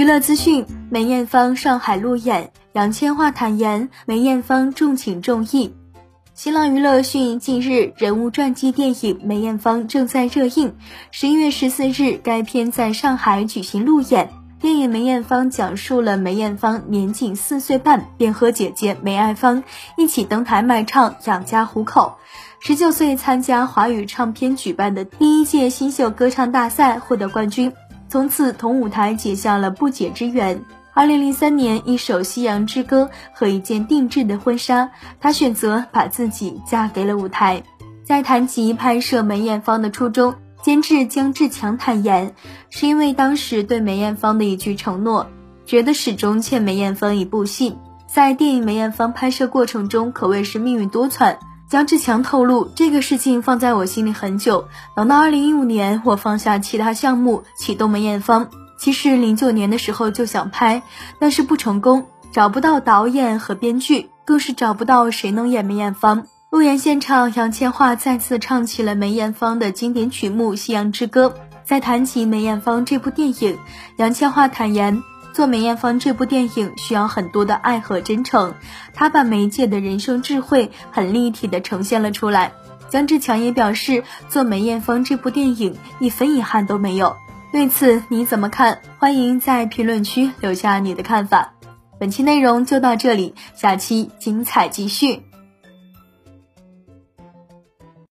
娱乐资讯：梅艳芳上海路演，杨千嬅坦言梅艳芳重情重义。新浪娱乐讯，近日人物传记电影《梅艳芳》正在热映。十一月十四日，该片在上海举行路演。电影《梅艳芳》讲述了梅艳芳年仅四岁半便和姐姐梅爱芳一起登台卖唱养家糊口，十九岁参加华语唱片举办的第一届新秀歌唱大赛获得冠军，从此同舞台结下了不解之缘。二零零三年，一首《夕阳之歌》和一件定制的婚纱，她选择把自己嫁给了舞台。在谈及拍摄梅艳芳的初衷，监制姜志强坦言，是因为当时对梅艳芳的一句承诺，觉得始终欠梅艳芳一部戏。在电影《梅艳芳》拍摄过程中，可谓是命运多舛。姜志强透露，这个事情放在我心里很久，等到二零一五年，我放下其他项目，启动梅艳芳。其实零九年的时候就想拍，但是不成功，找不到导演和编剧，更是找不到谁能演梅艳芳。路演现场，杨千嬅再次唱起了梅艳芳的经典曲目《夕阳之歌》。在谈起梅艳芳这部电影，杨千嬅坦言，做梅艳芳这部电影需要很多的爱和真诚，她把梅姐的人生智慧很立体的呈现了出来。姜志强也表示，做梅艳芳这部电影一分遗憾都没有。对此你怎么看？欢迎在评论区留下你的看法。本期内容就到这里，下期精彩继续。